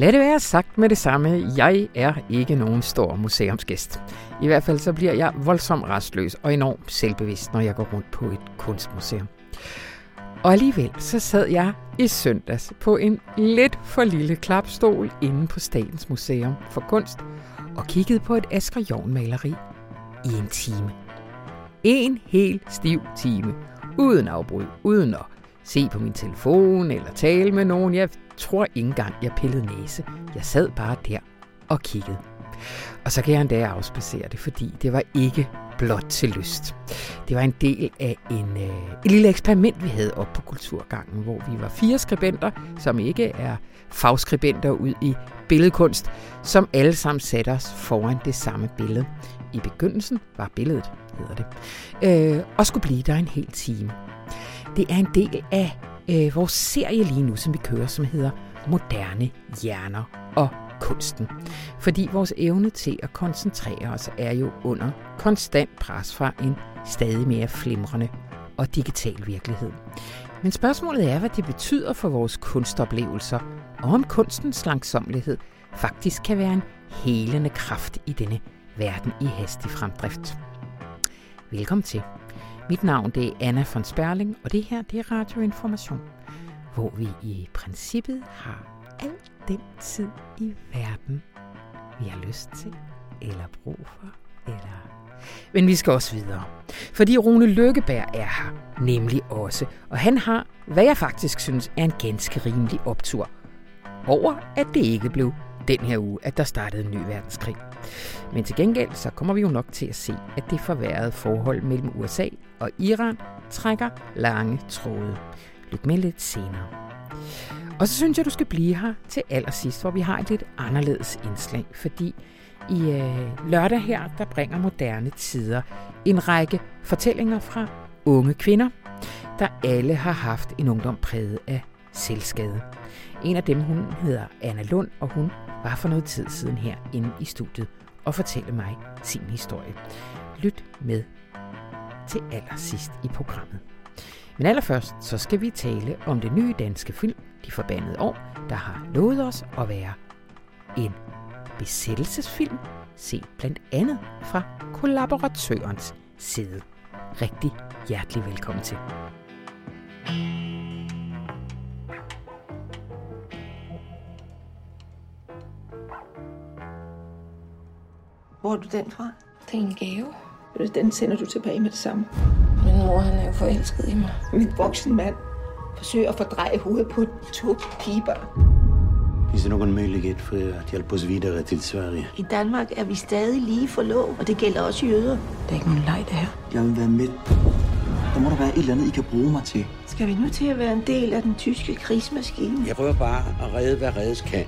Lad det være sagt med det samme. Jeg er ikke nogen stor museumsgæst. I hvert fald så bliver jeg voldsomt restløs og enormt selvbevidst, når jeg går rundt på et kunstmuseum. Og alligevel så sad jeg i søndags på en lidt for lille klapstol inde på Statens Museum for Kunst og kiggede på et Asger Jorn maleri i en time. En helt stiv time, uden afbrud, uden at se på min telefon eller tale med nogen. Jeg tror ikke engang, jeg pillede næse. Jeg sad bare der og kiggede. Og så kan jeg endda afspacere det, fordi det var ikke blot til lyst. Det var en del af en, øh, et lille eksperiment, vi havde op på Kulturgangen, hvor vi var fire skribenter, som ikke er fagskribenter ud i billedkunst, som alle sammen satte os foran det samme billede. I begyndelsen var billedet, hedder det, øh, og skulle blive der en hel time. Det er en del af øh, vores serie lige nu, som vi kører, som hedder Moderne Hjerner og kunsten. Fordi vores evne til at koncentrere os er jo under konstant pres fra en stadig mere flimrende og digital virkelighed. Men spørgsmålet er, hvad det betyder for vores kunstoplevelser, og om kunstens langsomlighed faktisk kan være en helende kraft i denne verden i hastig fremdrift. Velkommen til. Mit navn det er Anna von Sperling, og det her det er Radioinformation, hvor vi i princippet har al den tid i verden, vi har lyst til, eller brug for, eller... Men vi skal også videre. Fordi Rune Lykkeberg er her, nemlig også. Og han har, hvad jeg faktisk synes er en ganske rimelig optur. Over at det ikke blev den her uge, at der startede en ny verdenskrig. Men til gengæld så kommer vi jo nok til at se, at det forværrede forhold mellem USA og Iran trækker lange tråde. Lyt med lidt senere. Og så synes jeg, du skal blive her til allersidst, hvor vi har et lidt anderledes indslag, fordi i øh, lørdag her, der bringer moderne tider en række fortællinger fra unge kvinder, der alle har haft en ungdom præget af selvskade. En af dem, hun hedder Anna Lund, og hun var for noget tid siden her inde i studiet og fortælle mig sin historie. Lyt med til allersidst i programmet. Men allerførst så skal vi tale om det nye danske film, De Forbandede År, der har lovet os at være en besættelsesfilm, set blandt andet fra kollaboratørens side. Rigtig hjertelig velkommen til. Hvor er du den fra? Det er en gave. Den sender du tilbage med det samme. Min mor, han er jo forelsket i mig. Min voksen mand forsøger at fordreje hovedet på to pigebørn. Finns det någon möjlighet för att hjälpa oss vidare till Sverige? I Danmark er vi stadig lige forlov, og det gælder også jøder. Det er ikke nogen leg, det her. Jeg vil være med. Der må der være et eller andet, I kan bruge mig til. Skal vi nu til at være en del af den tyske krigsmaskine? Jeg prøver bare at redde, hvad reddes kan.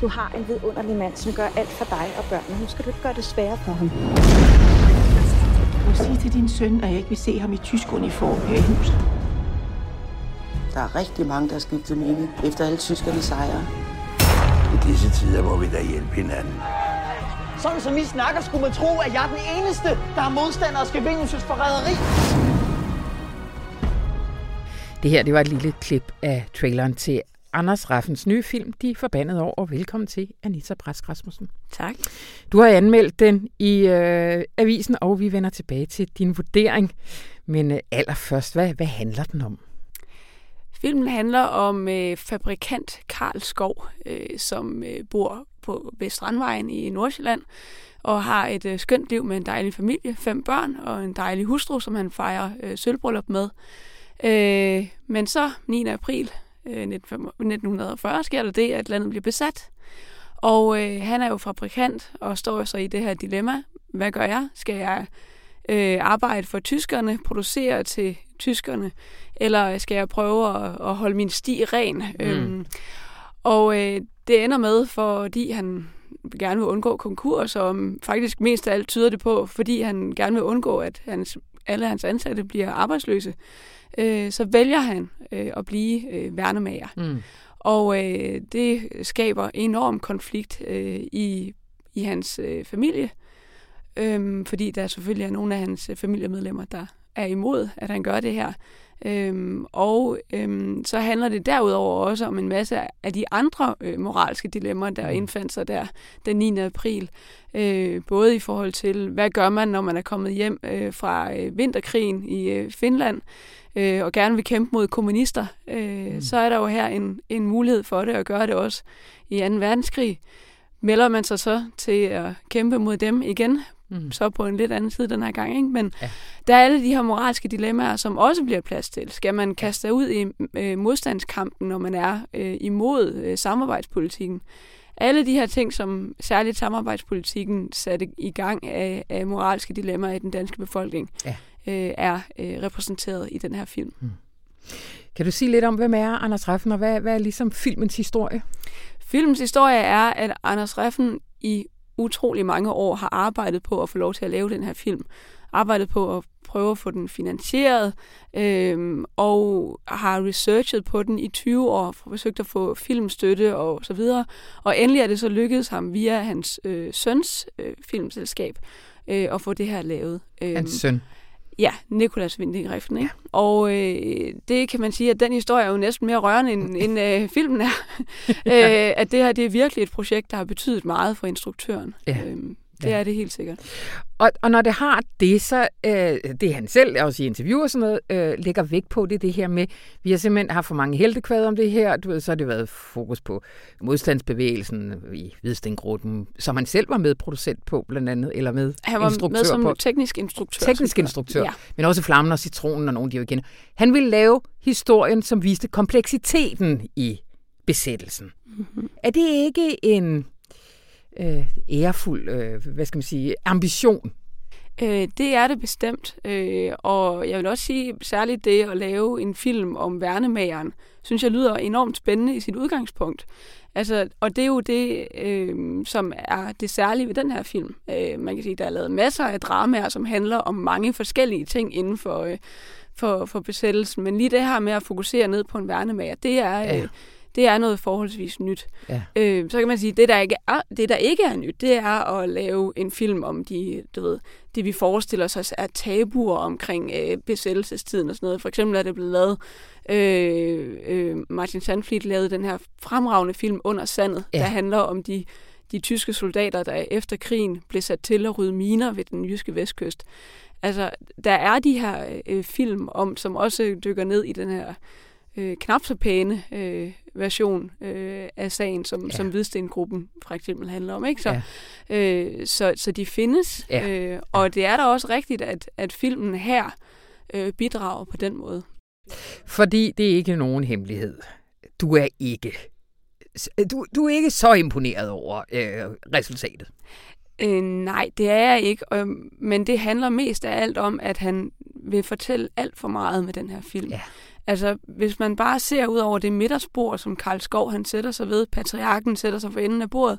Du har en vidunderlig mand, som gør alt for dig og børnene. Nu skal du ikke gøre det sværere for ham. Sige til din søn, at jeg ikke vil se ham i tysk uniform her i huset. Der er rigtig mange, der har skiftet mening efter alle tyskerne sejre. I disse tider må vi da hjælpe hinanden. Sådan som I snakker, skulle man tro, at jeg er den eneste, der har modstander og skal vindes forræderi. Det her det var et lille klip af traileren til Anders Raffens nye film, De Forbandede År, og velkommen til Anita Brask Rasmussen. Tak. Du har anmeldt den i øh, avisen, og vi vender tilbage til din vurdering. Men øh, allerførst, hvad, hvad handler den om? Filmen handler om øh, fabrikant Karl Skov, øh, som øh, bor på Vestrandvejen i Nordsjælland, og har et øh, skønt liv med en dejlig familie, fem børn og en dejlig hustru, som han fejrer øh, sølvbryllup med. Øh, men så 9. april 1940 sker der det, at landet bliver besat. Og øh, han er jo fabrikant og står så i det her dilemma. Hvad gør jeg? Skal jeg øh, arbejde for tyskerne, producere til tyskerne, eller skal jeg prøve at, at holde min sti ren? Mm. Øhm, og øh, det ender med, fordi han gerne vil undgå konkurs, og faktisk mest af alt tyder det på, fordi han gerne vil undgå, at hans, alle hans ansatte bliver arbejdsløse, øh, så vælger han øh, at blive øh, værnemager. Mm. Og øh, det skaber enorm konflikt øh, i, i hans øh, familie, øh, fordi der selvfølgelig er nogle af hans familiemedlemmer, der er imod, at han gør det her. Øhm, og øhm, så handler det derudover også om en masse af de andre øh, moralske dilemmaer, der mm. indfandt sig der den 9. april. Øh, både i forhold til, hvad gør man, når man er kommet hjem øh, fra øh, vinterkrigen i øh, Finland, øh, og gerne vil kæmpe mod kommunister, øh, mm. så er der jo her en, en mulighed for det, at gøre det også i 2. verdenskrig. Melder man sig så til at kæmpe mod dem igen, mm. så på en lidt anden side den her gang. Ikke? Men ja. der er alle de her moralske dilemmaer, som også bliver plads til. Skal man kaste sig ud i øh, modstandskampen, når man er øh, imod øh, samarbejdspolitikken? Alle de her ting, som særligt samarbejdspolitikken satte i gang af, af moralske dilemmaer i den danske befolkning, ja. øh, er øh, repræsenteret i den her film. Mm. Kan du sige lidt om, hvem er Anders Reffen, og hvad, hvad er ligesom filmens historie? Filmens historie er, at Anders Reffen i utrolig mange år har arbejdet på at få lov til at lave den her film. Arbejdet på at prøve at få den finansieret, øh, og har researchet på den i 20 år, forsøgt at få filmstøtte og så videre. Og endelig er det så lykkedes ham via hans øh, søns øh, filmselskab øh, at få det her lavet. Øh, hans søn? Ja, Nikolas Winding Refn. Ikke? Ja. Og øh, det kan man sige, at den historie er jo næsten mere rørende, end, end øh, filmen er. øh, at det her det er virkelig et projekt, der har betydet meget for instruktøren. Ja. Øh, det ja. er det helt sikkert. Og, og når det har det, så øh, det han selv, også i interviewer og sådan noget, øh, lægger vægt på, det det her med, vi har simpelthen haft for mange heltekvader om det her. Du ved, så har det været fokus på modstandsbevægelsen i Hvidstengruppen, som han selv var medproducent på, blandt andet, eller med Han var instruktør med som på. teknisk instruktør. Teknisk instruktør, ja. men også Flammen og Citronen og nogle, de jo igen. Han ville lave historien, som viste kompleksiteten i besættelsen. Mm-hmm. Er det ikke en øh, ærefuld, øh, hvad skal man sige, ambition? Øh, det er det bestemt, øh, og jeg vil også sige, særligt det at lave en film om værnemageren, synes jeg lyder enormt spændende i sit udgangspunkt. Altså, og det er jo det, øh, som er det særlige ved den her film. Øh, man kan sige, der er lavet masser af dramaer, som handler om mange forskellige ting inden for, øh, for, for besættelsen, men lige det her med at fokusere ned på en værnemager, det er... Øh, ja det er noget forholdsvis nyt. Ja. Øh, så kan man sige, at det der, ikke er, det, der ikke er nyt, det er at lave en film om de, du ved, det, vi forestiller os er tabuer omkring øh, besættelsestiden og sådan noget. For eksempel er det blevet lavet, øh, øh, Martin Sandfleet lavede den her fremragende film Under Sandet, ja. der handler om de de tyske soldater, der efter krigen blev sat til at rydde miner ved den jyske vestkyst. Altså, der er de her øh, film om, som også dykker ned i den her øh, knap så pæne øh, version øh, af sagen, som, ja. som Hvidstengruppen for eksempel handler om. Ikke? Så, ja. øh, så, så de findes, ja. øh, og det er da også rigtigt, at, at filmen her øh, bidrager på den måde. Fordi det er ikke nogen hemmelighed. Du er ikke du, du er ikke så imponeret over øh, resultatet. Øh, nej, det er jeg ikke, øh, men det handler mest af alt om, at han vil fortælle alt for meget med den her film. Ja. Altså, hvis man bare ser ud over det midterspor, som Karl Skov han sætter sig ved, patriarken sætter sig for enden af bordet,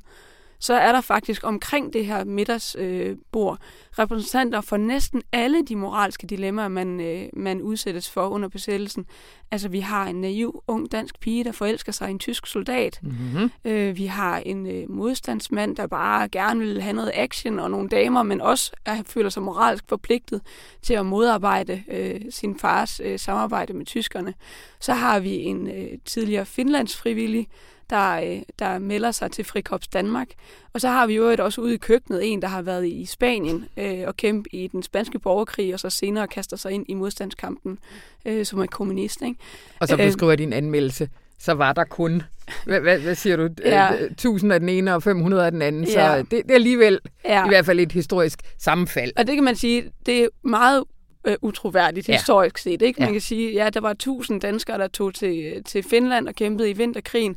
så er der faktisk omkring det her middagsbord øh, repræsentanter for næsten alle de moralske dilemmaer, man, øh, man udsættes for under besættelsen. Altså, vi har en naiv, ung dansk pige, der forelsker sig i en tysk soldat. Mm-hmm. Øh, vi har en øh, modstandsmand, der bare gerne vil have noget action og nogle damer, men også er, føler sig moralsk forpligtet til at modarbejde øh, sin fars øh, samarbejde med tyskerne. Så har vi en øh, tidligere Finlands frivillig, der, øh, der melder sig til Frikops Danmark. Og så har vi jo også ude i køkkenet en, der har været i Spanien øh, og kæmpe i den spanske borgerkrig, og så senere kaster sig ind i modstandskampen øh, som er kommunist. Ikke? Og så beskriver øh, din anmeldelse, så var der kun, hvad, hvad, hvad siger du, ja. 1000 af den ene og 500 af den anden. Ja. Så det, det er alligevel ja. i hvert fald et historisk sammenfald. Og det kan man sige, det er meget øh, utroværdigt ja. historisk set. Ikke? Man ja. kan sige, ja, der var 1000 danskere, der tog til, til Finland og kæmpede i vinterkrigen,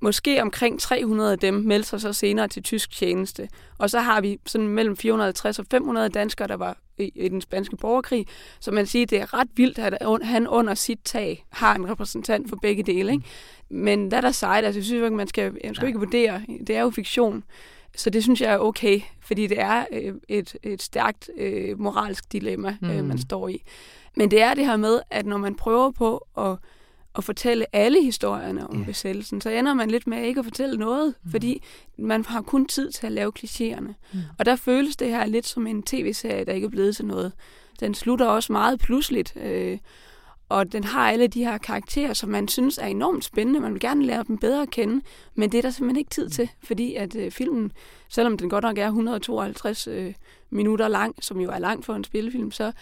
Måske omkring 300 af dem meldte sig så senere til tysk tjeneste. Og så har vi sådan mellem 450 og 500 danskere, der var i, i den spanske borgerkrig. Så man siger, det er ret vildt, at han under sit tag har en repræsentant for begge dele. Ikke? Men hvad der sejt, altså jeg synes ikke, man skal, man skal ikke vurdere. Det er jo fiktion. Så det synes jeg er okay, fordi det er øh, et, et stærkt øh, moralsk dilemma, mm. øh, man står i. Men det er det her med, at når man prøver på at at fortælle alle historierne om ja. besættelsen, så ender man lidt med ikke at fortælle noget, mm. fordi man har kun tid til at lave klichéerne. Mm. Og der føles det her lidt som en tv-serie, der ikke er blevet til noget. den slutter også meget pludseligt. Øh, og den har alle de her karakterer, som man synes er enormt spændende. Man vil gerne lære dem bedre at kende, men det er der simpelthen ikke tid til, fordi at øh, filmen, selvom den godt nok er 152 øh, minutter lang, som jo er langt for en spillefilm, så,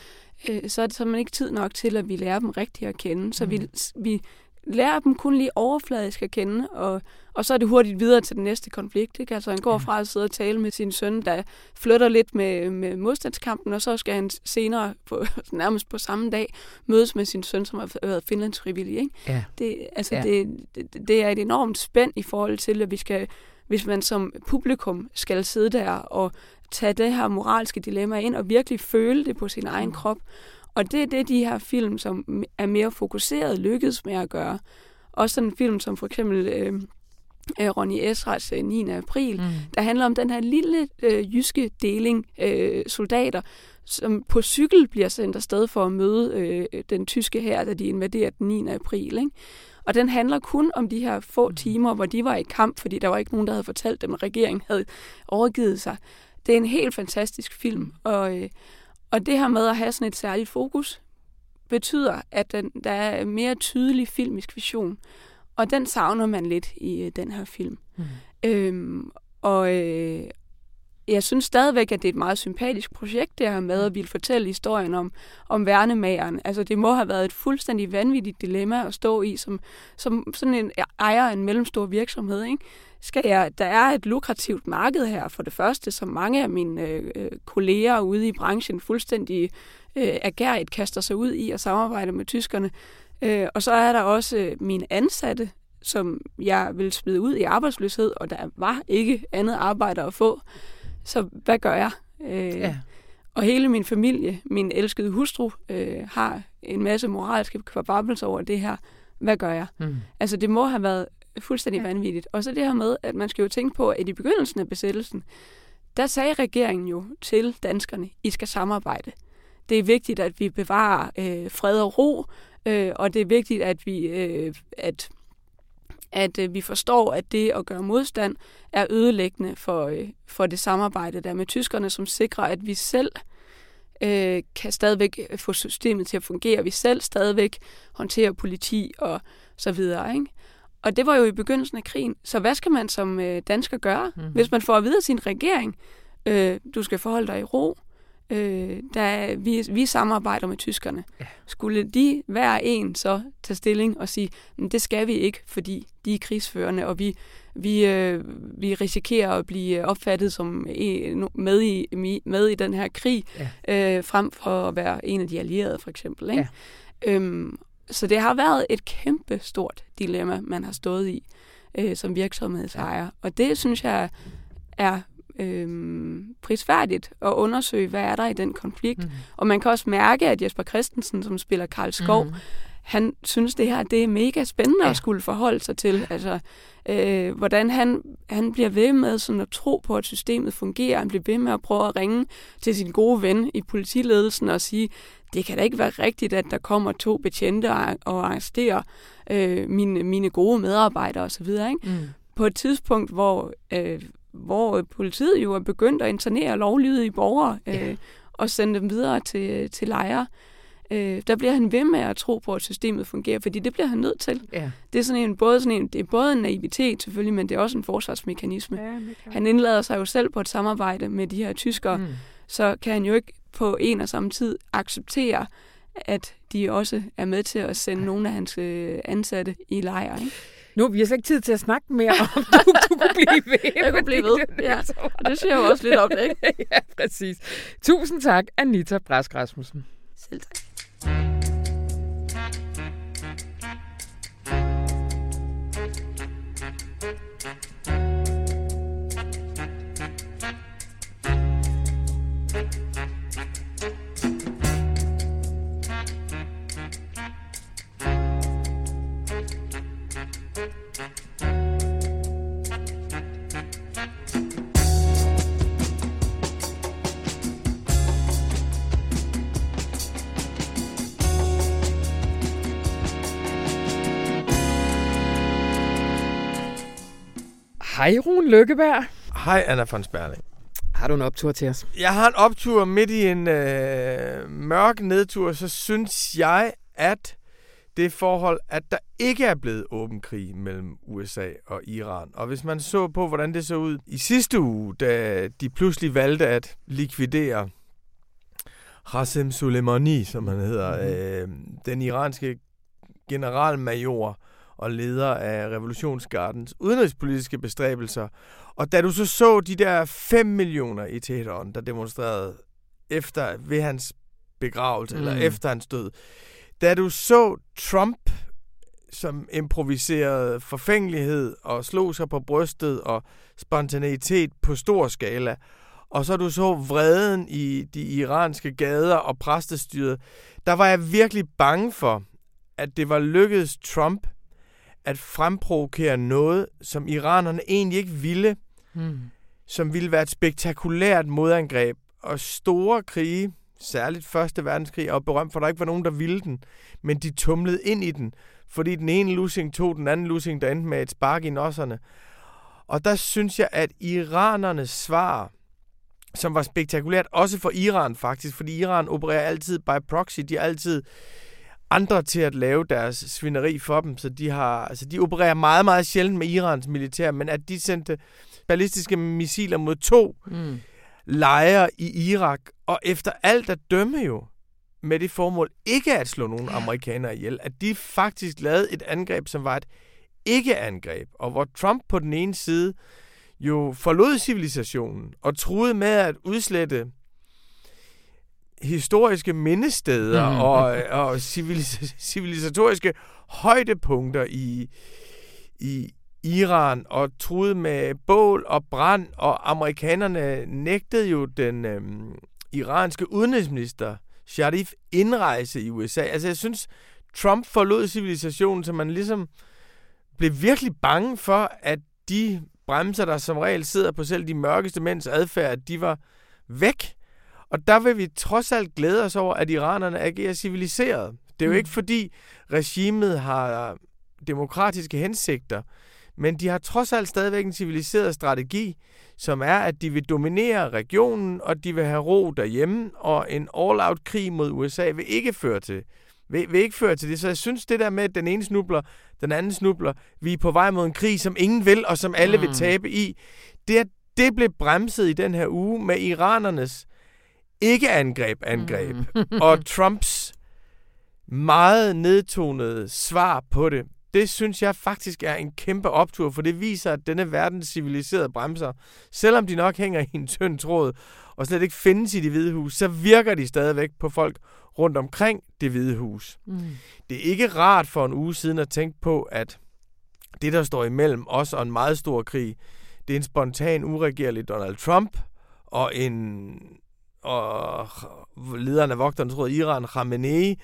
øh, så er det simpelthen ikke tid nok til, at vi lærer dem rigtigt at kende. Så mm. vi, vi lærer dem kun lige overfladisk at kende, og, og så er det hurtigt videre til den næste konflikt. Ikke? Altså han går fra at sidde og tale med sin søn, der flytter lidt med, med modstandskampen, og så skal han senere, på, nærmest på samme dag, mødes med sin søn, som har været finlandsfrivillig. Ikke? Ja. Det, altså, Ja. det, det, det er et enormt spænd i forhold til, at vi skal, hvis man som publikum skal sidde der og tage det her moralske dilemma ind og virkelig føle det på sin egen krop. Og det er det, de her film, som er mere fokuseret, lykkedes med at gøre. Også sådan en film som for eksempel øh, øh, Ronny øh, 9. april, mm. der handler om den her lille øh, jyske deling øh, soldater, som på cykel bliver sendt afsted for at møde øh, den tyske her, da de invaderer den 9. april. Ikke? Og den handler kun om de her få timer, hvor de var i kamp, fordi der var ikke nogen, der havde fortalt dem, at regeringen havde overgivet sig. Det er en helt fantastisk film, og, øh, og det her med at have sådan et særligt fokus, betyder, at den, der er en mere tydelig filmisk vision. Og den savner man lidt i øh, den her film. Mm. Øhm, og øh, jeg synes stadigvæk, at det er et meget sympatisk projekt, det her med at ville fortælle historien om, om værnemageren. Altså, det må have været et fuldstændig vanvittigt dilemma at stå i, som, som sådan en ejer af en mellemstor virksomhed. Ikke? Skal jeg, der er et lukrativt marked her, for det første, som mange af mine øh, kolleger ude i branchen fuldstændig øh, agerigt kaster sig ud i og samarbejder med tyskerne. Øh, og så er der også øh, mine ansatte, som jeg vil smide ud i arbejdsløshed, og der var ikke andet arbejde at få. Så hvad gør jeg? Øh, Ja. Og hele min familie, min elskede hustru, øh, har en masse moralske kvababbelser over det her. Hvad gør jeg? Mm. Altså, det må have været fuldstændig ja. vanvittigt. Og så det her med, at man skal jo tænke på, at i begyndelsen af besættelsen, der sagde regeringen jo til danskerne, I skal samarbejde. Det er vigtigt, at vi bevarer øh, fred og ro, øh, og det er vigtigt, at vi, øh, at, at øh, vi forstår, at det at gøre modstand er ødelæggende for, øh, for det samarbejde der med tyskerne, som sikrer, at vi selv øh, kan stadigvæk få systemet til at fungere. Vi selv stadigvæk håndterer politi og så videre. Ikke? Og det var jo i begyndelsen af krigen. Så hvad skal man som øh, dansker gøre, mm-hmm. hvis man får at vide af sin regering, øh, du skal forholde dig i ro, øh, der, vi, vi samarbejder med tyskerne. Ja. Skulle de hver en så tage stilling og sige, "Men det skal vi ikke, fordi de er krigsførende, og vi, vi, øh, vi risikerer at blive opfattet som en, med, i, med i den her krig, ja. øh, frem for at være en af de allierede, for eksempel. Ikke? Ja. Øhm, så det har været et kæmpe stort dilemma, man har stået i øh, som virksomhedsejer. Og det synes jeg er øh, prisværdigt at undersøge, hvad er der i den konflikt. Mm. Og man kan også mærke, at Jesper Christensen, som spiller Karl Skov, mm. han synes, det her det er mega spændende ja. at skulle forholde sig til. Altså, øh, hvordan han, han bliver ved med sådan at tro på, at systemet fungerer. Han bliver ved med at prøve at ringe til sin gode ven i politiledelsen og sige, det kan da ikke være rigtigt, at der kommer to betjente og, arresterer øh, mine, mine gode medarbejdere osv. Ikke? Mm. På et tidspunkt, hvor, øh, hvor politiet jo er begyndt at internere lovlydige borgere øh, ja. og sende dem videre til, til lejre, øh, der bliver han ved med at tro på, at systemet fungerer, fordi det bliver han nødt til. Ja. Det er sådan en, både sådan en, det er både en naivitet selvfølgelig, men det er også en forsvarsmekanisme. Ja, han indlader sig jo selv på et samarbejde med de her tyskere, mm. så kan han jo ikke på en og samme tid acceptere, at de også er med til at sende nogle af hans øh, ansatte i lejre. Ikke? Nu, vi har slet ikke tid til at snakke mere om, du, du kunne blive ved. Jeg kunne blive ved, ja. Det siger jo også lidt om det, ikke? ja, præcis. Tusind tak, Anita Brask Rasmussen. Selv tak. Hej, Rune Lykkeberg. Hej, Anna von Sperling. Har du en optur til os? Jeg har en optur midt i en øh, mørk nedtur, så synes jeg, at det forhold, at der ikke er blevet åben krig mellem USA og Iran. Og hvis man så på, hvordan det så ud i sidste uge, da de pludselig valgte at likvidere Qasem Soleimani, som han hedder, mm-hmm. øh, den iranske generalmajor og leder af revolutionsgardens udenrigspolitiske bestræbelser. Og da du så så de der 5 millioner i Teheran, der demonstrerede efter ved hans begravelse, mm. eller efter hans død, da du så Trump, som improviserede forfængelighed og slog sig på brystet og spontanitet på stor skala, og så du så vreden i de iranske gader og præstestyret, der var jeg virkelig bange for, at det var lykkedes Trump at fremprovokere noget, som iranerne egentlig ikke ville, mm. som ville være et spektakulært modangreb og store krige, særligt Første Verdenskrig, og berømt for, at der ikke var nogen, der ville den, men de tumlede ind i den, fordi den ene lussing tog den anden lussing, der endte med et spark i nosserne. Og der synes jeg, at iranernes svar, som var spektakulært, også for Iran faktisk, fordi Iran opererer altid by proxy, de er altid andre til at lave deres svineri for dem, så de har, altså de opererer meget, meget sjældent med Irans militær, men at de sendte ballistiske missiler mod to mm. lejre i Irak, og efter alt at dømme jo, med det formål ikke at slå nogen amerikanere ihjel, at de faktisk lavede et angreb, som var et ikke-angreb, og hvor Trump på den ene side jo forlod civilisationen og troede med at udslette historiske mindesteder mm. og, og civilis- civilisatoriske højdepunkter i, i Iran og truede med bål og brand, og amerikanerne nægtede jo den øhm, iranske udenrigsminister Sharif indrejse i USA. Altså jeg synes, Trump forlod civilisationen, så man ligesom blev virkelig bange for, at de bremser, der som regel sidder på selv de mørkeste mænds adfærd, de var væk. Og der vil vi trods alt glæde os over, at iranerne agerer civiliseret. Det er jo mm. ikke fordi regimet har demokratiske hensigter, men de har trods alt stadigvæk en civiliseret strategi, som er, at de vil dominere regionen, og de vil have ro derhjemme, og en all-out krig mod USA vil ikke føre til vil, vil ikke føre til det. Så jeg synes, det der med, at den ene snubler, den anden snubler, vi er på vej mod en krig, som ingen vil, og som alle mm. vil tabe i, det, det blev bremset i den her uge med iranernes ikke-angreb angreb, mm. og Trumps meget nedtonede svar på det. Det synes jeg faktisk er en kæmpe optur, for det viser, at denne verdens civiliserede bremser, selvom de nok hænger i en tynd tråd, og slet ikke findes i det hvide hus, så virker de stadigvæk på folk rundt omkring det hvide hus. Mm. Det er ikke rart for en uge siden at tænke på, at det, der står imellem os og en meget stor krig, det er en spontan, uregerlig Donald Trump og en og lederen af vogternes råd Iran, Khamenei,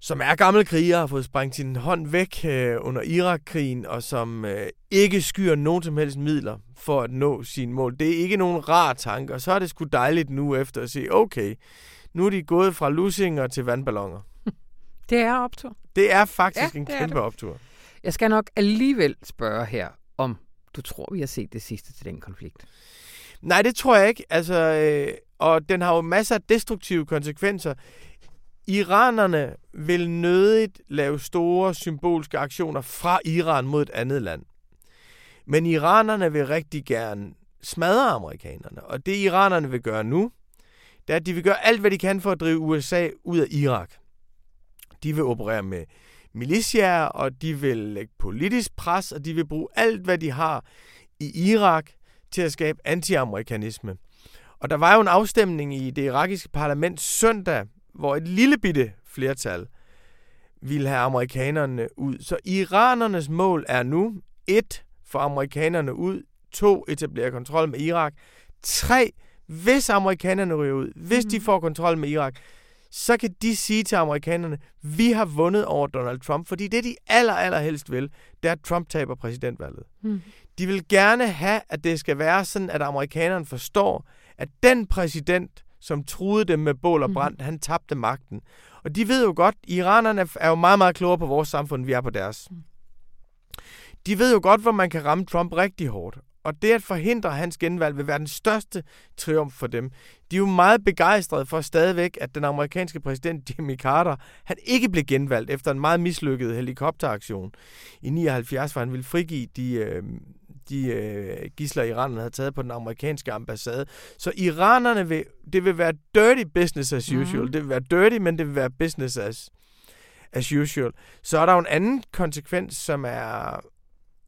som er gammel kriger, har fået sprængt sin hånd væk øh, under Irak-krigen, og som øh, ikke skyer nogen som helst midler for at nå sin mål. Det er ikke nogen rar tanke, og så er det sgu dejligt nu efter at se, okay, nu er de gået fra lusinger til vandballoner. Det er optur. Det er faktisk ja, en kæmpe optur. Jeg skal nok alligevel spørge her, om du tror, vi har set det sidste til den konflikt. Nej, det tror jeg ikke. Altså, øh, og den har jo masser af destruktive konsekvenser. Iranerne vil nødigt lave store symbolske aktioner fra Iran mod et andet land. Men iranerne vil rigtig gerne smadre amerikanerne. Og det iranerne vil gøre nu, det er, at de vil gøre alt, hvad de kan for at drive USA ud af Irak. De vil operere med militiaer, og de vil lægge politisk pres, og de vil bruge alt, hvad de har i Irak til at skabe anti-amerikanisme. Og der var jo en afstemning i det irakiske parlament søndag, hvor et lille bitte flertal ville have amerikanerne ud. Så iranernes mål er nu, et, få amerikanerne ud, to, etablere kontrol med Irak, tre, hvis amerikanerne ryger ud, hvis mm. de får kontrol med Irak, så kan de sige til amerikanerne, vi har vundet over Donald Trump, fordi det de aller, aller helst vil, det er, at Trump taber præsidentvalget. Mm. De vil gerne have, at det skal være sådan, at amerikanerne forstår, at den præsident, som truede dem med bål og mhm. brand, mm. han tabte magten. Og de ved jo godt, iranerne er jo meget, meget klogere på vores samfund, end vi er på deres. Mm. De ved jo godt, hvor man kan ramme Trump rigtig hårdt. og det at forhindre hans genvalg vil være den største triumf for dem. De er jo meget begejstrede for stadigvæk, at den amerikanske præsident Jimmy Carter, han ikke blev genvalgt efter en meget mislykket helikopteraktion i 79, hvor han ville frigive de, øh, de øh, gisler, iranerne havde taget på den amerikanske ambassade. Så iranerne vil, det vil være dirty business as usual. Mm-hmm. Det vil være dirty, men det vil være business as, as usual. Så er der jo en anden konsekvens, som er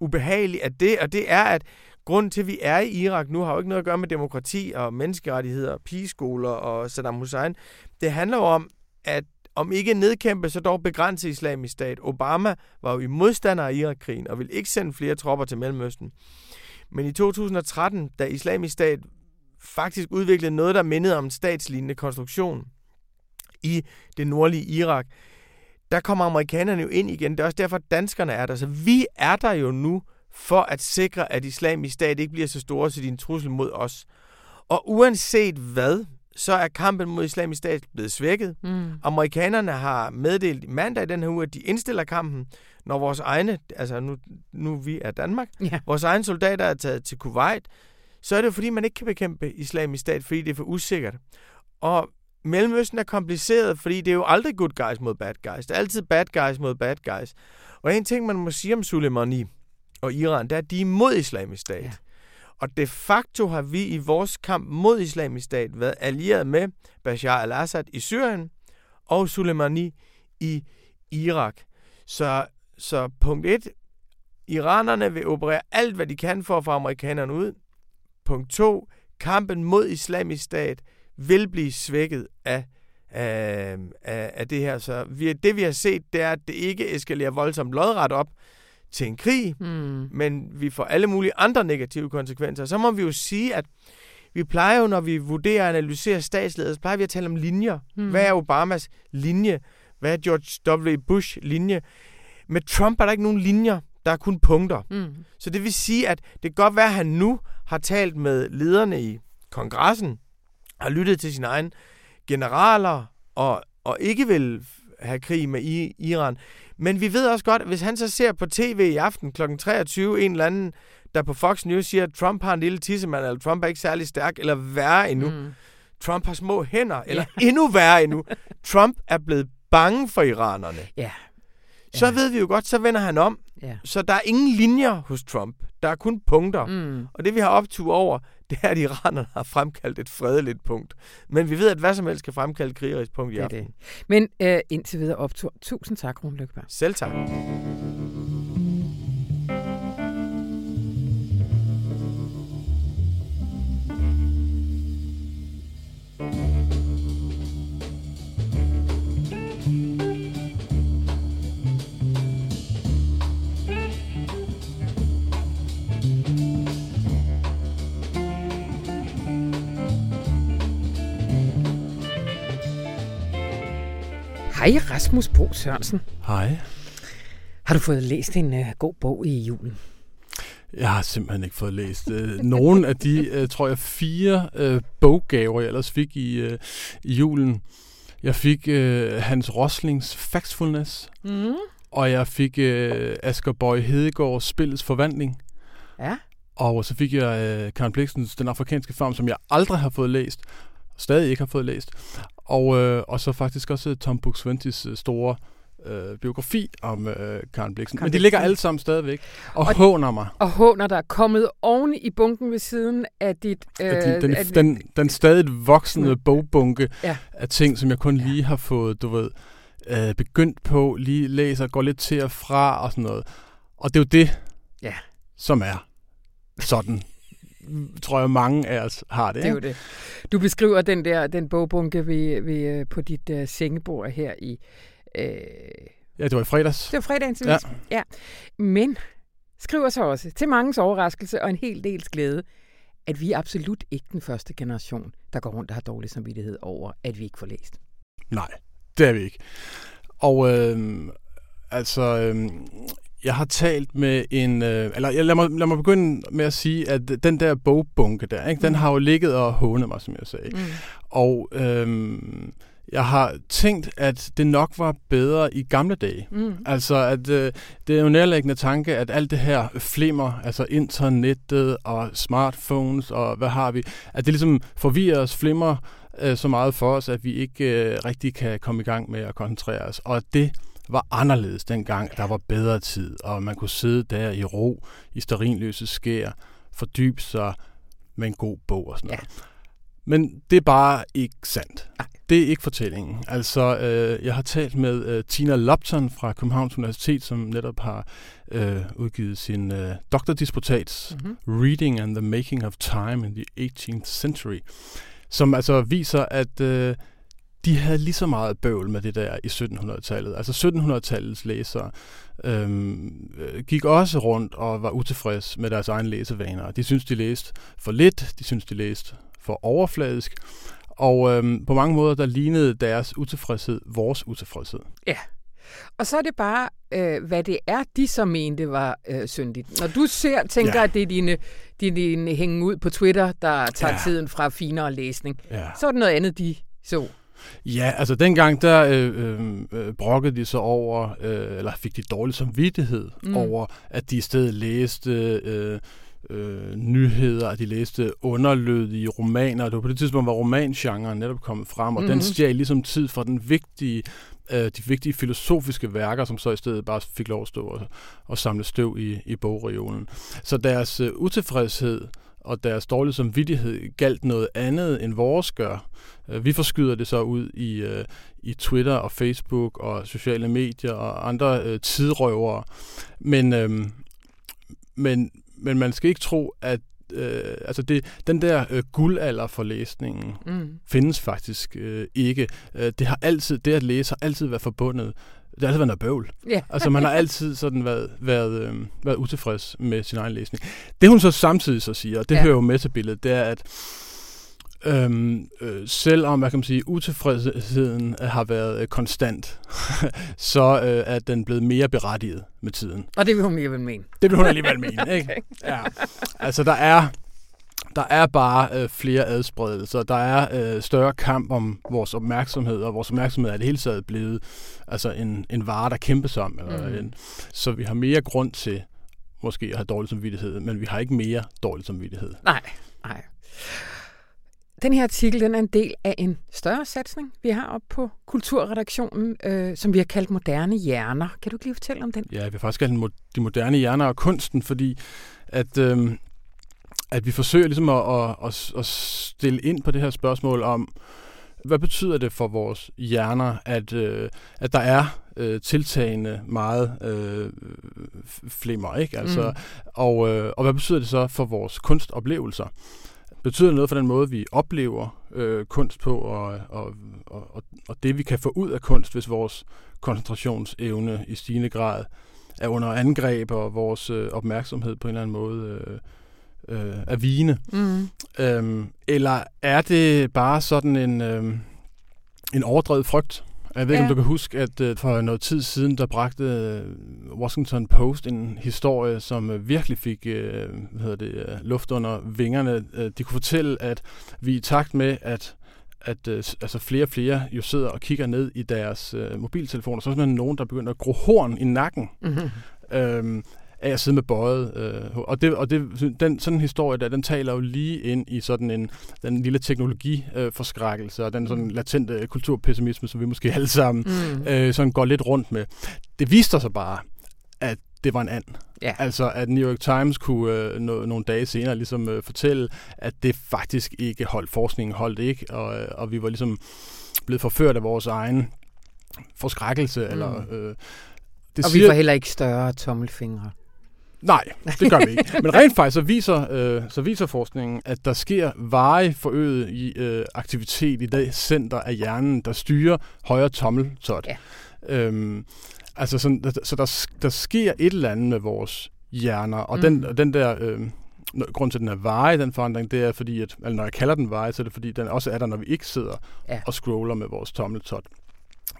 ubehagelig af det, og det er, at grunden til, at vi er i Irak nu, har jo ikke noget at gøre med demokrati og menneskerettigheder, pigeskoler og Saddam Hussein. Det handler jo om, at om ikke nedkæmpe, så dog begrænse islamisk stat. Obama var jo i modstander af Irakkrigen og ville ikke sende flere tropper til Mellemøsten. Men i 2013, da islamisk stat faktisk udviklede noget, der mindede om en statslignende konstruktion i det nordlige Irak, der kommer amerikanerne jo ind igen. Det er også derfor, danskerne er der. Så vi er der jo nu for at sikre, at islamisk stat ikke bliver så stor, så de en trussel mod os. Og uanset hvad, så er kampen mod islamisk stat blevet svækket. Mm. Amerikanerne har meddelt mandag i den her uge, at de indstiller kampen, når vores egne, altså nu, nu vi er Danmark, ja. vores egne soldater er taget til Kuwait, så er det jo fordi, man ikke kan bekæmpe islamisk stat, fordi det er for usikkert. Og Mellemøsten er kompliceret, fordi det er jo aldrig good guys mod bad guys. Det er altid bad guys mod bad guys. Og en ting, man må sige om Soleimani og Iran, det er, at de er imod islamisk stat. Ja. Og de facto har vi i vores kamp mod islamisk stat været allieret med Bashar al-Assad i Syrien og Soleimani i Irak. Så, så punkt 1. Iranerne vil operere alt, hvad de kan for at få amerikanerne ud. Punkt 2. Kampen mod islamisk stat vil blive svækket af, af, af, af det her. Så vi, det vi har set, det er, at det ikke eskalerer voldsomt lodret op til en krig, mm. men vi får alle mulige andre negative konsekvenser. Så må vi jo sige, at vi plejer jo, når vi vurderer og analyserer statsledere, så plejer vi at tale om linjer. Mm. Hvad er Obamas linje? Hvad er George W. Bush linje? Med Trump er der ikke nogen linjer. Der er kun punkter. Mm. Så det vil sige, at det kan godt være, at han nu har talt med lederne i kongressen, har lyttet til sine egne generaler og, og ikke vil have krig med I, Iran. Men vi ved også godt, at hvis han så ser på tv i aften kl. 23 en eller anden, der på Fox News siger, at Trump har en lille tissemand, eller Trump er ikke særlig stærk, eller værre endnu. Mm. Trump har små hænder, eller ja. endnu værre endnu. Trump er blevet bange for iranerne. Ja. Så ved vi jo godt, så vender han om. Ja. Så der er ingen linjer hos Trump. Der er kun punkter. Mm. Og det vi har optur over, det er, at iranerne har fremkaldt et fredeligt punkt. Men vi ved, at hvad som helst kan fremkalde et krigerisk punkt i aften. Det. Men øh, indtil videre optur. Tusind tak, Rune Lykberg. Selv tak. Hej Rasmus Bo Sørensen. Hej. Har du fået læst en uh, god bog i julen? Jeg har simpelthen ikke fået læst uh, nogen af de, uh, tror jeg, fire uh, boggaver, jeg ellers fik i, uh, i julen. Jeg fik uh, Hans Roslings Factfulness, mm. og jeg fik uh, Asger Bøj Hedegaards Spillets Forvandling. Ja. Og så fik jeg uh, Karen Bliksens Den Afrikanske Farm, som jeg aldrig har fået læst, stadig ikke har fået læst. Og, øh, og så faktisk også Tom Buk-Swientys øh, store øh, biografi om øh, Karen Bliksen. Men de ligger alle sammen stadigvæk og, og håner mig. Og håner der er kommet oven i bunken ved siden af dit... Øh, den, den, af, den, den stadig voksende mm. bogbunke ja. af ting, som jeg kun lige har fået, du ved, øh, begyndt på, lige læser, går lidt til og fra og sådan noget. Og det er jo det, ja. som er sådan tror jeg, mange af os har det. Det er jo det. Du beskriver den der den bogbunke ved, ved, øh, på dit uh, sengebord her i... Uh, ja, det var i fredags. Det var fredagens ja. ja. Men skriver så også, til mangens overraskelse og en hel dels glæde, at vi er absolut ikke den første generation, der går rundt og har dårlig samvittighed over, at vi ikke får læst. Nej, det er vi ikke. Og øh, altså, øh, jeg har talt med en... Øh, eller lad mig, lad mig begynde med at sige, at den der bogbunke der, ikke, den mm. har jo ligget og hånet mig, som jeg sagde. Mm. Og øh, jeg har tænkt, at det nok var bedre i gamle dage. Mm. Altså, at øh, det er jo nærlæggende tanke, at alt det her flimmer, altså internettet og smartphones og hvad har vi, at det ligesom forvirrer os, flimmer øh, så meget for os, at vi ikke øh, rigtig kan komme i gang med at koncentrere os. Og det var anderledes dengang. Der var bedre tid, og man kunne sidde der i ro, i sterinløse skær, fordybe sig med en god bog og sådan noget. Ja. Men det er bare ikke sandt. Det er ikke fortællingen. Altså, øh, jeg har talt med øh, Tina Lupton fra Københavns Universitet, som netop har øh, udgivet sin øh, doktordisputat, mm-hmm. Reading and the Making of Time in the 18th Century, som altså viser, at øh, de havde lige så meget bøvl med det der i 1700-tallet. Altså 1700-tallets læsere øhm, øh, gik også rundt og var utilfredse med deres egne læsevaner. De synes de læste for lidt, de synes de læste for overfladisk, og øhm, på mange måder, der lignede deres utilfredshed vores utilfredshed. Ja. Og så er det bare, øh, hvad det er, de så mente var øh, syndigt. Når du ser, tænker, ja. at det er dine, dine hænge ud på Twitter, der tager ja. tiden fra finere læsning, ja. så er det noget andet, de så. Ja, altså dengang der øh, øh, øh, brokkede de så over, øh, eller fik de dårlig samvittighed mm. over, at de i stedet læste øh, øh, nyheder, at de læste underlødige romaner. Det var på det tidspunkt, hvor romangenren netop kom frem, og mm. den stjal ligesom tid fra den vigtige øh, de vigtige filosofiske værker, som så i stedet bare fik lov at stå og, og samle støv i, i bogregionen. Så deres øh, utilfredshed og deres dårlige samvittighed galt noget andet, end vores gør. Øh, vi forskyder det så ud i, øh, i Twitter og Facebook og sociale medier og andre øh, tidrøvere. Men, øh, men, men man skal ikke tro, at øh, altså det, den der øh, guldalder for læsningen mm. findes faktisk øh, ikke. Øh, det har altid, det at læse har altid været forbundet det har altid været noget bøvl. Yeah. altså man har altid sådan været, været, øh, været utilfreds med sin egen læsning. Det hun så samtidig så siger, og det ja. hører jo med til billedet, det er, at Øhm, øh, selvom hvad kan man sige, utilfredsheden har været øh, konstant, så øh, er den blevet mere berettiget med tiden. Og det vil hun alligevel mene. Det vil hun alligevel mene, okay. ikke? Ja. Altså der er, der er bare øh, flere adspredelser. Der er øh, større kamp om vores opmærksomhed, og vores opmærksomhed er det hele taget blevet altså en, en vare, der kæmpes om. Eller mm. en, så vi har mere grund til måske at have dårlig samvittighed, men vi har ikke mere dårlig samvittighed. Nej, nej. Den her artikel den er en del af en større satsning, vi har op på Kulturredaktionen, øh, som vi har kaldt Moderne Hjerner. Kan du lige fortælle om den? Ja, vi har faktisk kaldt den De Moderne Hjerner og Kunsten, fordi at, øh, at vi forsøger ligesom at, at, at, at stille ind på det her spørgsmål om, hvad betyder det for vores hjerner, at, øh, at der er øh, tiltagende meget øh, flimmer, ikke? Altså, mm. og, øh, og hvad betyder det så for vores kunstoplevelser? betyder noget for den måde, vi oplever øh, kunst på, og, og, og, og det vi kan få ud af kunst, hvis vores koncentrationsevne i stigende grad er under angreb, og vores øh, opmærksomhed på en eller anden måde øh, øh, er vigende. Mm. Øhm, eller er det bare sådan en, øh, en overdrevet frygt? Jeg ved ikke, ja. om du kan huske, at uh, for noget tid siden, der bragte uh, Washington Post en historie, som uh, virkelig fik uh, hvad hedder det, uh, luft under vingerne. Uh, de kunne fortælle, at vi i takt med, at at uh, altså flere og flere jo sidder og kigger ned i deres uh, mobiltelefoner, så er der nogen, der begynder at gro horn i nakken. Mm-hmm. Øhm, af at sidde med bøjet. Øh, og det, og det, den, sådan en historie der, den taler jo lige ind i sådan en den lille teknologiforskrækkelse øh, og den sådan mm. latente kulturpessimisme, som vi måske alle sammen mm. øh, sådan går lidt rundt med. Det viste sig bare, at det var en and. Ja. Altså, at New York Times kunne øh, no, nogle dage senere ligesom øh, fortælle, at det faktisk ikke holdt, forskningen holdt ikke, og, øh, og vi var ligesom blevet forført af vores egen forskrækkelse. Mm. Eller, øh, det og siger, vi får heller ikke større tommelfingre. Nej, det gør vi ikke. Men rent faktisk så viser, øh, så viser forskningen, at der sker veje forøget i øh, aktivitet i det center af hjernen, der styrer højre tommeltot. Ja. Øhm, altså sådan, så der, der sker et eller andet med vores hjerner, og mm. den, den der... Øh, grund til, at den er veje, den forandring, det er fordi, at, eller når jeg kalder den veje, så er det fordi, den også er der, når vi ikke sidder ja. og scroller med vores tommeltot.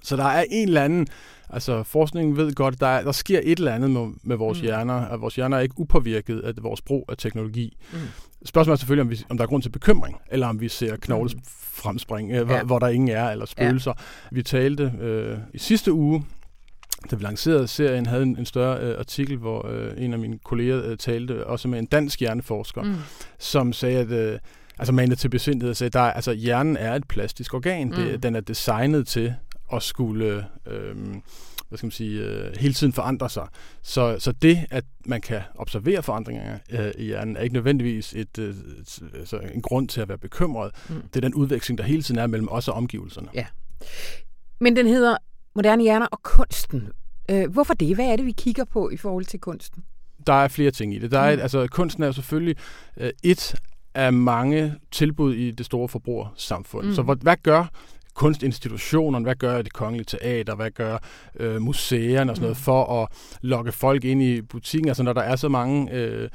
Så der er en eller anden, altså forskningen ved godt, der, er, der sker et eller andet med, med vores mm. hjerner, at vores hjerner er ikke upåvirket af vores brug af teknologi. Mm. Spørgsmålet er selvfølgelig, om, vi, om der er grund til bekymring, eller om vi ser knogles mm. fremspring, øh, ja. hvor, hvor der ingen er, eller spøgelser. Ja. Vi talte øh, i sidste uge, da vi lancerede serien, havde en, en større øh, artikel, hvor øh, en af mine kolleger øh, talte også med en dansk hjerneforsker, mm. som sagde, at øh, altså manede til besindighed og sagde, der, altså hjernen er et plastisk organ. Mm. Det, den er designet til at skulle øh, hvad skal man sige, øh, hele tiden forandre sig. Så, så det, at man kan observere forandringer øh, i hjernen, er ikke nødvendigvis et, øh, altså en grund til at være bekymret. Mm. Det er den udveksling, der hele tiden er mellem os og omgivelserne. Ja. Men den hedder Moderne Hjerner og Kunsten. Øh, hvorfor det? Hvad er det, vi kigger på i forhold til kunsten? Der er flere ting i det. Der er, mm. altså, kunsten er jo selvfølgelig øh, et af mange tilbud i det store forbrugersamfund. Mm. Så hvad, hvad gør kunstinstitutionerne, hvad gør det kongelige teater, hvad gør øh, museerne og sådan noget, mm. for at lokke folk ind i butikken, altså når der er så mange, øh,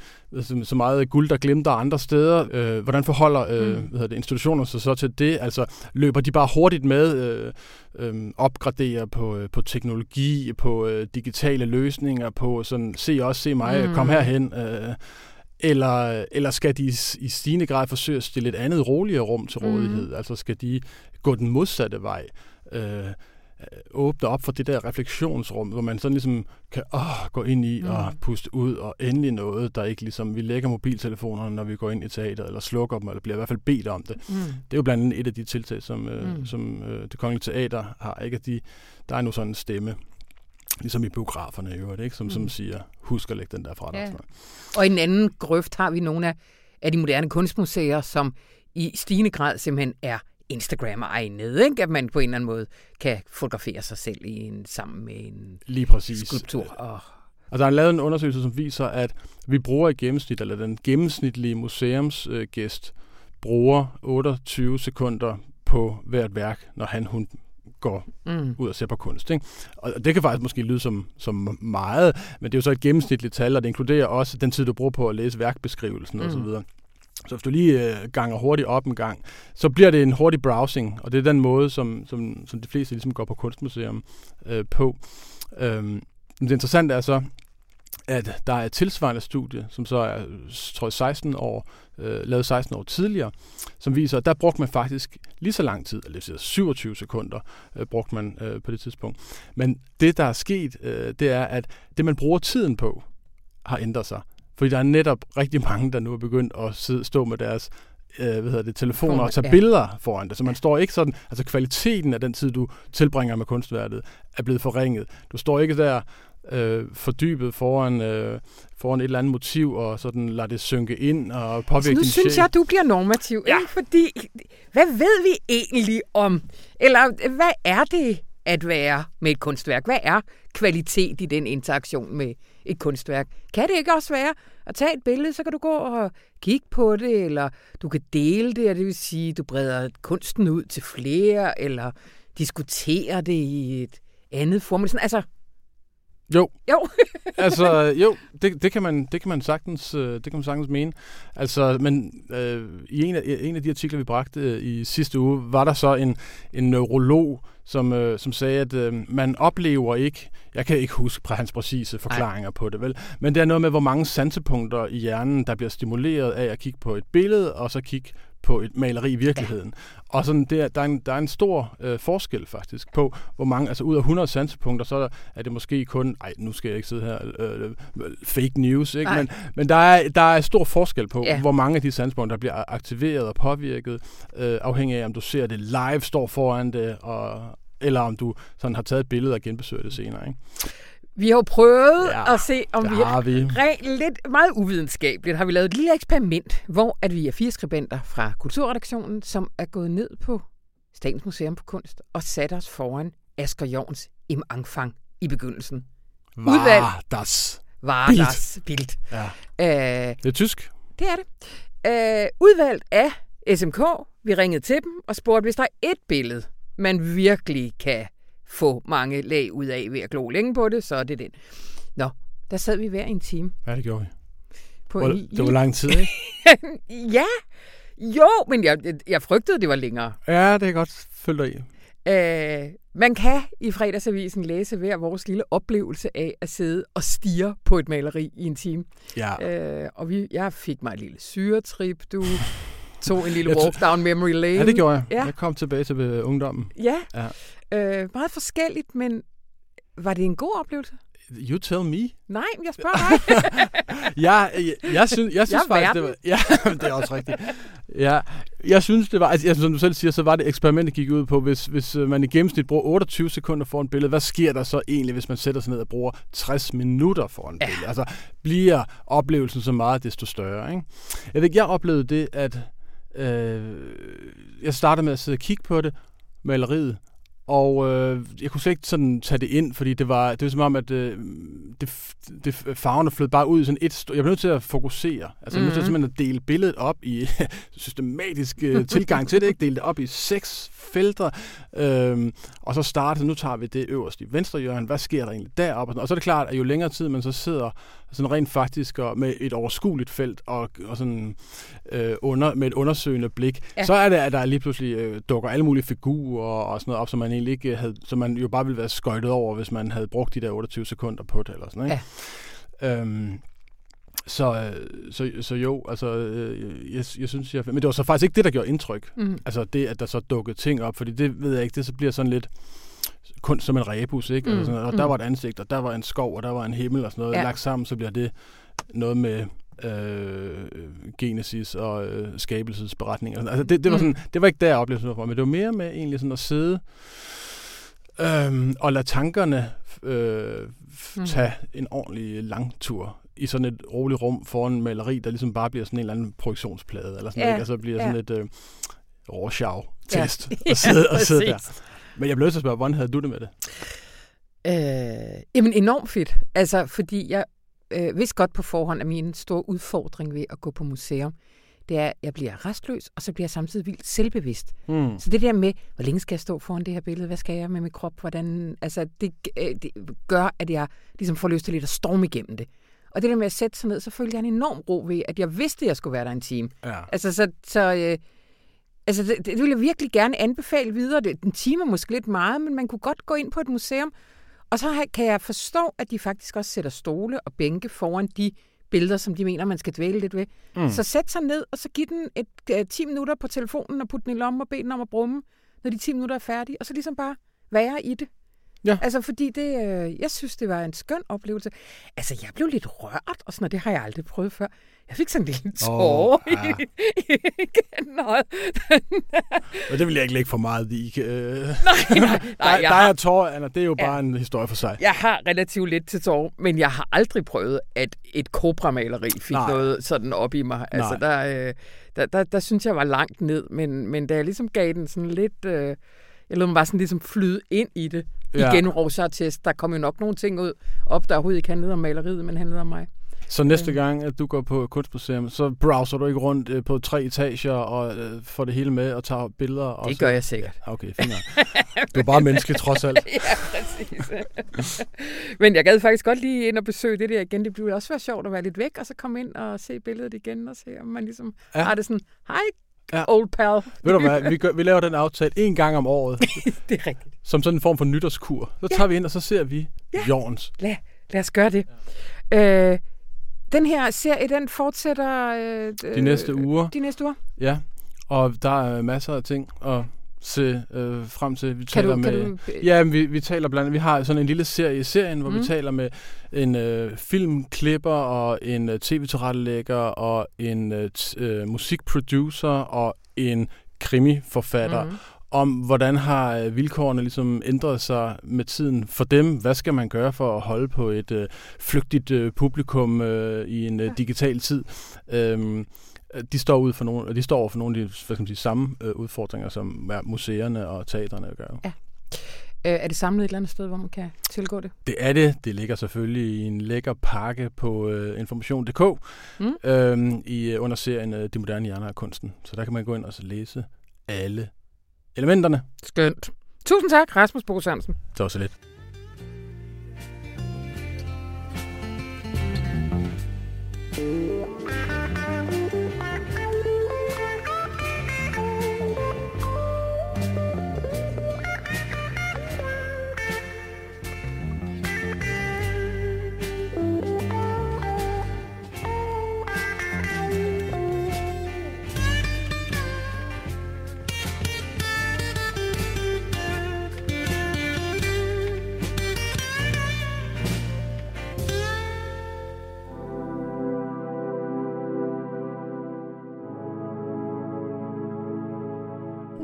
så meget guld, der glemter andre steder, øh, hvordan forholder øh, mm. hvad det, institutioner sig så til det? Altså løber de bare hurtigt med, øh, øh, opgraderer på, øh, på teknologi, på øh, digitale løsninger, på sådan, se os, se mig, mm. kom herhen, øh, eller, eller skal de i stigende grad forsøge at stille et andet roligere rum til rådighed? Mm. Altså skal de gå den modsatte vej? Øh, åbne op for det der refleksionsrum, hvor man sådan ligesom kan åh, gå ind i mm. og puste ud, og endelig noget, der ikke ligesom, vi lægger mobiltelefonerne, når vi går ind i teateret, eller slukker dem, eller bliver i hvert fald bedt om det. Mm. Det er jo blandt andet et af de tiltag, som, øh, mm. som øh, det kongelige teater har, ikke? At de, der er nu sådan en stemme, Ligesom i biograferne i øvrigt, ikke? Som, mm. som siger, husk at lægge den der fra dig. Ja. Og i en anden grøft har vi nogle af, af de moderne kunstmuseer, som i stigende grad simpelthen er Instagram-egnet, ikke? at man på en eller anden måde kan fotografere sig selv i en, sammen med en Lige præcis. skulptur. Og... Og der er lavet en undersøgelse, som viser, at vi bruger i gennemsnit, eller den gennemsnitlige museumsgæst bruger 28 sekunder på hvert værk, når han hun går mm. ud og ser på kunst. Ikke? Og det kan faktisk måske lyde som, som meget, men det er jo så et gennemsnitligt tal, og det inkluderer også den tid, du bruger på at læse værkbeskrivelsen mm. osv. Så hvis du lige øh, ganger hurtigt op en gang, så bliver det en hurtig browsing, og det er den måde, som, som, som de fleste ligesom går på kunstmuseum øh, på. Øhm, det interessante er så, at der er et tilsvarende studie, som så er, tror jeg, 16 år, øh, lavet 16 år tidligere, som viser, at der brugte man faktisk lige så lang tid, eller 27 sekunder øh, brugte man øh, på det tidspunkt. Men det, der er sket, øh, det er, at det, man bruger tiden på, har ændret sig. Fordi der er netop rigtig mange, der nu er begyndt at sidde, stå med deres øh, hvad hedder det, telefoner og tage ja. billeder foran det. Så man står ikke sådan, altså kvaliteten af den tid, du tilbringer med kunstværket, er blevet forringet. Du står ikke der øh, fordybet foran, øh, foran et eller andet motiv, og sådan lader det synke ind og påvirke din Nu synes jeg, du bliver normativ, ja. ikke? Fordi, hvad ved vi egentlig om, eller hvad er det at være med et kunstværk? Hvad er kvalitet i den interaktion med et kunstværk? Kan det ikke også være at tage et billede, så kan du gå og kigge på det, eller du kan dele det, og det vil sige, du breder kunsten ud til flere, eller diskutere det i et andet form. Altså, jo. Jo. altså, jo, det, det, kan man, det, kan man sagtens, øh, det kan man sagtens mene. Altså, men øh, i en af, en af de artikler, vi bragte øh, i sidste uge, var der så en, en neurolog, som, øh, som sagde, at øh, man oplever ikke, jeg kan ikke huske hans præcise forklaringer Ej. på det, vel? Men det er noget med, hvor mange sansepunkter i hjernen, der bliver stimuleret af at kigge på et billede, og så kigge på et maleri i virkeligheden. Ja. Og sådan, det er, der, er en, der er en stor øh, forskel faktisk på, hvor mange, altså ud af 100 sansepunkter, så er det måske kun, nej, nu skal jeg ikke sidde her, øh, øh fake news, ikke? Men, men der, er, der er stor forskel på, ja. hvor mange af de sansepunkter, der bliver aktiveret og påvirket, øh, afhængig af, om du ser det live, står foran det, og, eller om du sådan har taget et billede og genbesøger det senere, ikke? Vi har jo prøvet ja, at se, om vi har vi. Rent, lidt meget uvidenskabeligt har vi lavet et lille eksperiment, hvor at vi er fire skribenter fra Kulturredaktionen, som er gået ned på Statens Museum for Kunst og sat os foran Asger Jorns Im Angfang i begyndelsen. Var das Var Bild. das Bild. Ja. Æh, det er tysk. Det er det. Æh, udvalgt af SMK. Vi ringede til dem og spurgte, hvis der er et billede, man virkelig kan få mange lag ud af ved at glo længe på det, så er det den. Nå, der sad vi hver en time. Ja, det gjorde vi. På hvor, en, det var lang tid, ikke? ja, jo, men jeg, jeg frygtede, det var længere. Ja, det er godt følge dig i. Øh, man kan i fredagsavisen læse hver vores lille oplevelse af at sidde og stige på et maleri i en time. Ja. Øh, og vi, jeg fik mig et lille syretrip, du tog en lille walk down memory lane. Ja, det gjorde jeg. Ja. Jeg kom tilbage til øh, ungdommen. Ja, Ja. Øh, meget forskelligt, men var det en god oplevelse? You tell me. Nej, jeg spørger dig. jeg, jeg, jeg, synes, jeg synes Jeg faktisk, det var... Ja, det er også rigtigt. Ja, jeg synes, det var... Altså, som du selv siger, så var det eksperimentet gik ud på, hvis, hvis øh, man i gennemsnit bruger 28 sekunder for en billede, hvad sker der så egentlig, hvis man sætter sig ned og bruger 60 minutter for en billede? Altså, bliver oplevelsen så meget, desto større, ikke? Jeg ved ikke, jeg oplevede det, at øh, jeg startede med at sidde og kigge på det, maleriet, og øh, jeg kunne slet ikke sådan tage det ind, fordi det var, det var som om, at øh, det, det, farverne flød bare ud i sådan et... Jeg blev nødt til at fokusere. Altså, jeg blev nødt til Mhm. simpelthen at dele billedet op i systematisk øh, tilgang til det, ikke? Dele det op i seks felter, øhm, og så starte, nu tager vi det øverst i venstre hjørne, hvad sker der egentlig deroppe? Og, sådan. og så er det klart, at jo længere tid man så sidder sådan rent faktisk og med et overskueligt felt og, og sådan øh, under, med et undersøgende blik, Ja. så er det, at der lige pludselig øh, dukker alle mulige figurer og, sådan noget op, som man egentlig ikke havde, som man jo bare ville være skøjtet over, hvis man havde brugt de der 28 sekunder på det eller sådan, ikke? Ja. Øhm, så, øh, så, så jo, altså, øh, jeg, jeg synes, jeg... Men det var så faktisk ikke det, der gjorde indtryk. Mhm. Altså det, at der så dukkede ting op, fordi det ved jeg ikke, det så bliver sådan lidt kunst som en rebus, ikke? Mm, Mm. Altså sådan, og der mm. var et ansigt, og der var en skov, og der var en himmel og sådan noget. Ja. Lagt sammen, så bliver det noget med øh, genesis og øh, skabelsesberetninger. og. Altså det, det, var Mm. sådan, det var ikke der, oplevelsen var fra, men det var mere med egentlig sådan at sidde øhm, og lade tankerne øh, Mm. tage en ordentlig lang tur i sådan et roligt rum foran maleri, der ligesom bare bliver sådan en eller anden projektionsplade, eller sådan Ja, noget, ikke? og så bliver ja. sådan et øh, Rorschach-test Ja. at sidde, Ja, og sidde der. Men jeg blev nødt til at spørge, hvordan havde du det med det? Øh, jamen enormt fedt. Altså, fordi jeg øh, vidste godt på forhånd, at min store udfordring ved at gå på museum, det er, at jeg bliver restløs, og så bliver jeg samtidig vildt selvbevidst. Hmm. Så det der med, hvor længe skal jeg stå foran det her billede? Hvad skal jeg med min krop? Hvordan, altså, det, øh, det gør, at jeg ligesom får lyst til lidt at storme igennem det. Og det der med at sætte sig ned, så følte jeg en enorm ro ved, at jeg vidste, at jeg skulle være der en time. Ja. Altså, så, så øh, altså, det, det vil jeg virkelig gerne anbefale videre. Det, en time er måske lidt meget, men man kunne godt gå ind på et museum, og så kan jeg forstå, at de faktisk også sætter stole og bænke foran de billeder, som de mener, man skal dvæle lidt ved. Mm. Så sæt sig ned, og så giv den et, øh, 10 minutter på telefonen og putte den i lommen og bede den om at brumme, når de 10 minutter er færdige, og så ligesom bare være i det. Ja. Altså, fordi det, øh, jeg synes, det var en skøn oplevelse. Altså, jeg blev lidt rørt, og sådan noget, det har jeg aldrig prøvet før. Jeg fik sådan en lille tårer oh, ja. i, i. Og det vil jeg ikke lægge for meget i. Øh, nej, nej, nej, der, jeg der har- er tårer, Anna, det er jo Ja. bare en historie for sig. Jeg har relativt lidt til tårer, men jeg har aldrig prøvet, at et Cobra-maleri fik Nej. Nej. noget sådan op i mig. Altså, Nej. der, øh, der, der, der synes jeg var langt ned, men, men da jeg ligesom gav den sådan lidt... Øh, jeg lod mig bare sådan ligesom flyde ind i det. Ja. Igen Rosa-test. Der kom jo nok nogle ting ud op, der overhovedet ikke handlede om maleriet, men handlede om mig. Så næste gang, at du går på kunstmuseum, så browser du ikke rundt øh, på tre etager og øh, får det hele med og tager billeder? Og Det så... gør jeg sikkert. Ja, Okay, fint. Du er bare menneske, trods alt. ja, præcis. Men jeg gad faktisk godt lige ind og besøge det der igen. Det ville også være sjovt at være lidt væk, og så komme ind og se billedet igen, og se, om man ligesom ja. har det sådan, hej, Ja. ja. old pal. Ved du hvad, vi, gør, vi laver den aftale en gang om året, det er rigtigt. som sådan en form for nytårskur. Så tager vi ind, og så ser vi Ja. Jorns. Lad, lad os gøre det. Ja. Øh, den her serie, den fortsætter... Øh, De næste uger. De næste uger. Ja, og der er masser af ting at se øh, frem til. Vi Kan taler du, med, kan du, Ja, vi, vi taler blandt andet, vi har sådan en lille serie i serien, hvor mm. vi taler med en øh, filmklipper og en øh, tv-tilrettelægger og en øh, øh, musikproducer og en krimiforfatter mm. Om, hvordan har øh, vilkårene ligesom ændret sig med tiden for dem. Hvad skal man gøre for at holde på et øh, flygtigt øh, publikum øh, i en øh, digital tid? Øhm, de står ud for nogle, de står over for nogle af de hvad skal man sige, samme øh, udfordringer, som ja, museerne og teaterne gør. Ja. øh, er det samlet et eller andet sted, hvor man kan tilgå det? Det er det. Det ligger selvfølgelig i en lækker pakke på øh, information.dk Mm. øhm, i øh, under serien øh, De moderne hjerner af kunsten. Så der kan man gå ind og så læse alle elementerne. Skønt. Tusind tak, Rasmus Bo Sørensen. Så også lidt.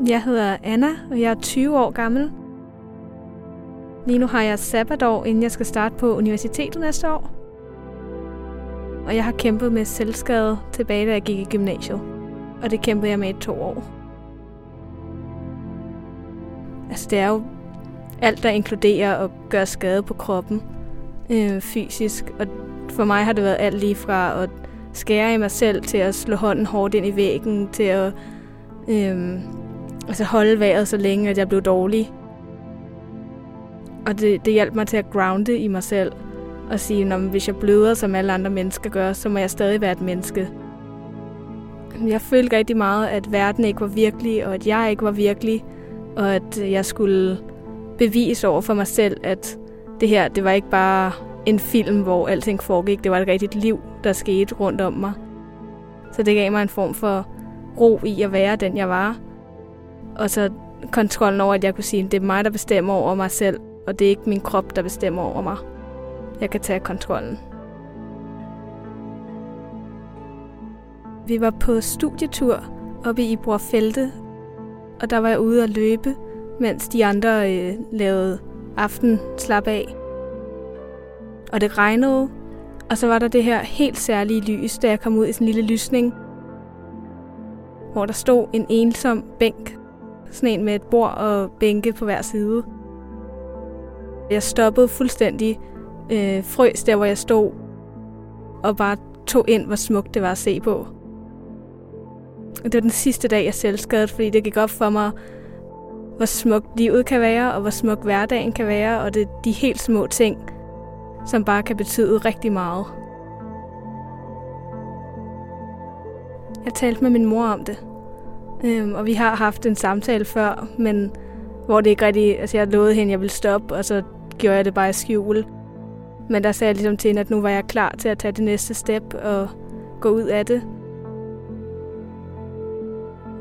Jeg hedder Anna, og jeg er 20 år gammel. Lige nu har jeg sabbatår, inden jeg skal starte på universitetet næste år. Og jeg har kæmpet med selvskade tilbage, da jeg gik i gymnasiet. Og det kæmpede jeg med i to år. Altså det er jo alt, der inkluderer at gøre skade på kroppen øh, fysisk. Og for mig har det været alt lige fra at skære i mig selv til at slå hånden hårdt ind i væggen, til at øh, altså holde vejret så længe, at jeg blev dårlig. Og det, det hjalp mig til at grounde i mig selv og sige, at hvis jeg bløder, som alle andre mennesker gør, så må jeg stadig være et menneske. Jeg følte rigtig meget, at verden ikke var virkelig, og at jeg ikke var virkelig, og at jeg skulle bevise over for mig selv, at det her, det var ikke bare en film, hvor alting foregik. Det var et rigtigt liv, der skete rundt om mig. Så det gav mig en form for ro i at være den, jeg var. Og så kontrollen over, at jeg kunne sige, at det er mig, der bestemmer over mig selv, og det er ikke min krop, der bestemmer over mig. Jeg kan tage kontrollen. Vi var på studietur oppe i Brorfelte, og der var jeg ude at løbe, mens de andre øh, lavede aften slap af. Og det regnede, og så var der det her helt særlige lys, da jeg kom ud i sådan en lille lysning, hvor der stod en ensom bænk, sådan en med et bord og bænke på hver side. Jeg stoppede fuldstændig, øh, frøs der, hvor jeg stod, og bare tog ind, hvor smukt det var at se på. Det var den sidste dag, jeg selv skadede, fordi det gik op for mig, hvor smukt livet kan være, og hvor smuk hverdagen kan være, og det er de helt små ting, som bare kan betyde rigtig meget. Jeg talte med min mor om det, øhm, og vi har haft en samtale før, men hvor det ikke rigtig, altså jeg lovede hende, at jeg ville stoppe, og så gjorde jeg det bare i skjul. Men der sagde jeg ligesom til hende, at nu var jeg klar til at tage det næste step og gå ud af det.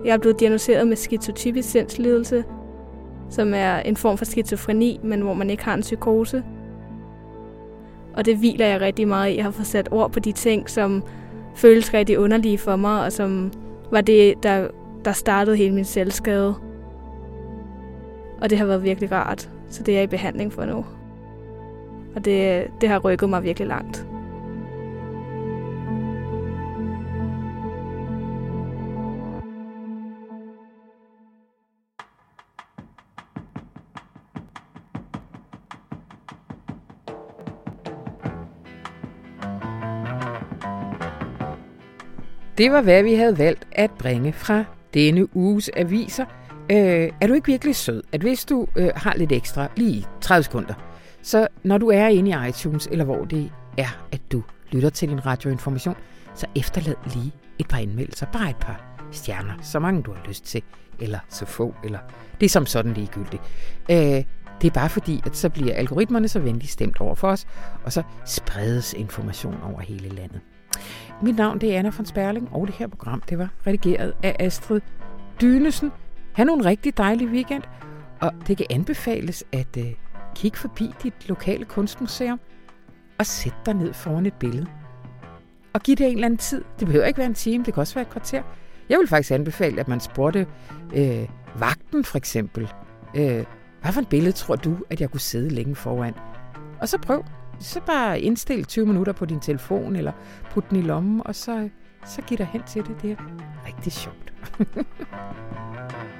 Jeg er blevet diagnosticeret med skizotypisk sindslidelse, som er en form for skizofreni, men hvor man ikke har en psykose. Og det hviler jeg rigtig meget i. Jeg har fået sat ord på de ting, som føles rigtig underlige for mig, og som var det, der, der startede hele min selvskade. Og det har været virkelig rart, så det er jeg i behandling for nu. Og det, det har rykket mig virkelig langt. Det var, hvad vi havde valgt at bringe fra denne uges aviser. Øh, er du ikke virkelig sød, at hvis du øh, har lidt ekstra, lige 30 sekunder, så når du er inde i iTunes, eller hvor det er, at du lytter til din radioinformation, så efterlad lige et par anmeldelser, bare et par stjerner, så mange du har lyst til, eller så få, eller det er som sådan ligegyldigt. Øh, det er bare fordi, at så bliver algoritmerne så venligt stemt over for os, og så spredes information over hele landet. Mit navn det er Anna von Sperling, og det her program det var redigeret af Astrid Dynesen. Ha' en rigtig dejlig weekend, og det kan anbefales at uh, kigge forbi dit lokale kunstmuseum og sætte dig ned foran et billede. Og giv det en eller anden tid. Det behøver ikke være en time, det kan også være et kvarter. Jeg vil faktisk anbefale, at man spurgte øh, vagten for eksempel. Øh, hvad for et billede tror du, at jeg kunne sidde længe foran? Og så prøv så bare indstil 20 minutter på din telefon, eller put den i lommen, og så, så giv dig hen til det. Det er rigtig sjovt.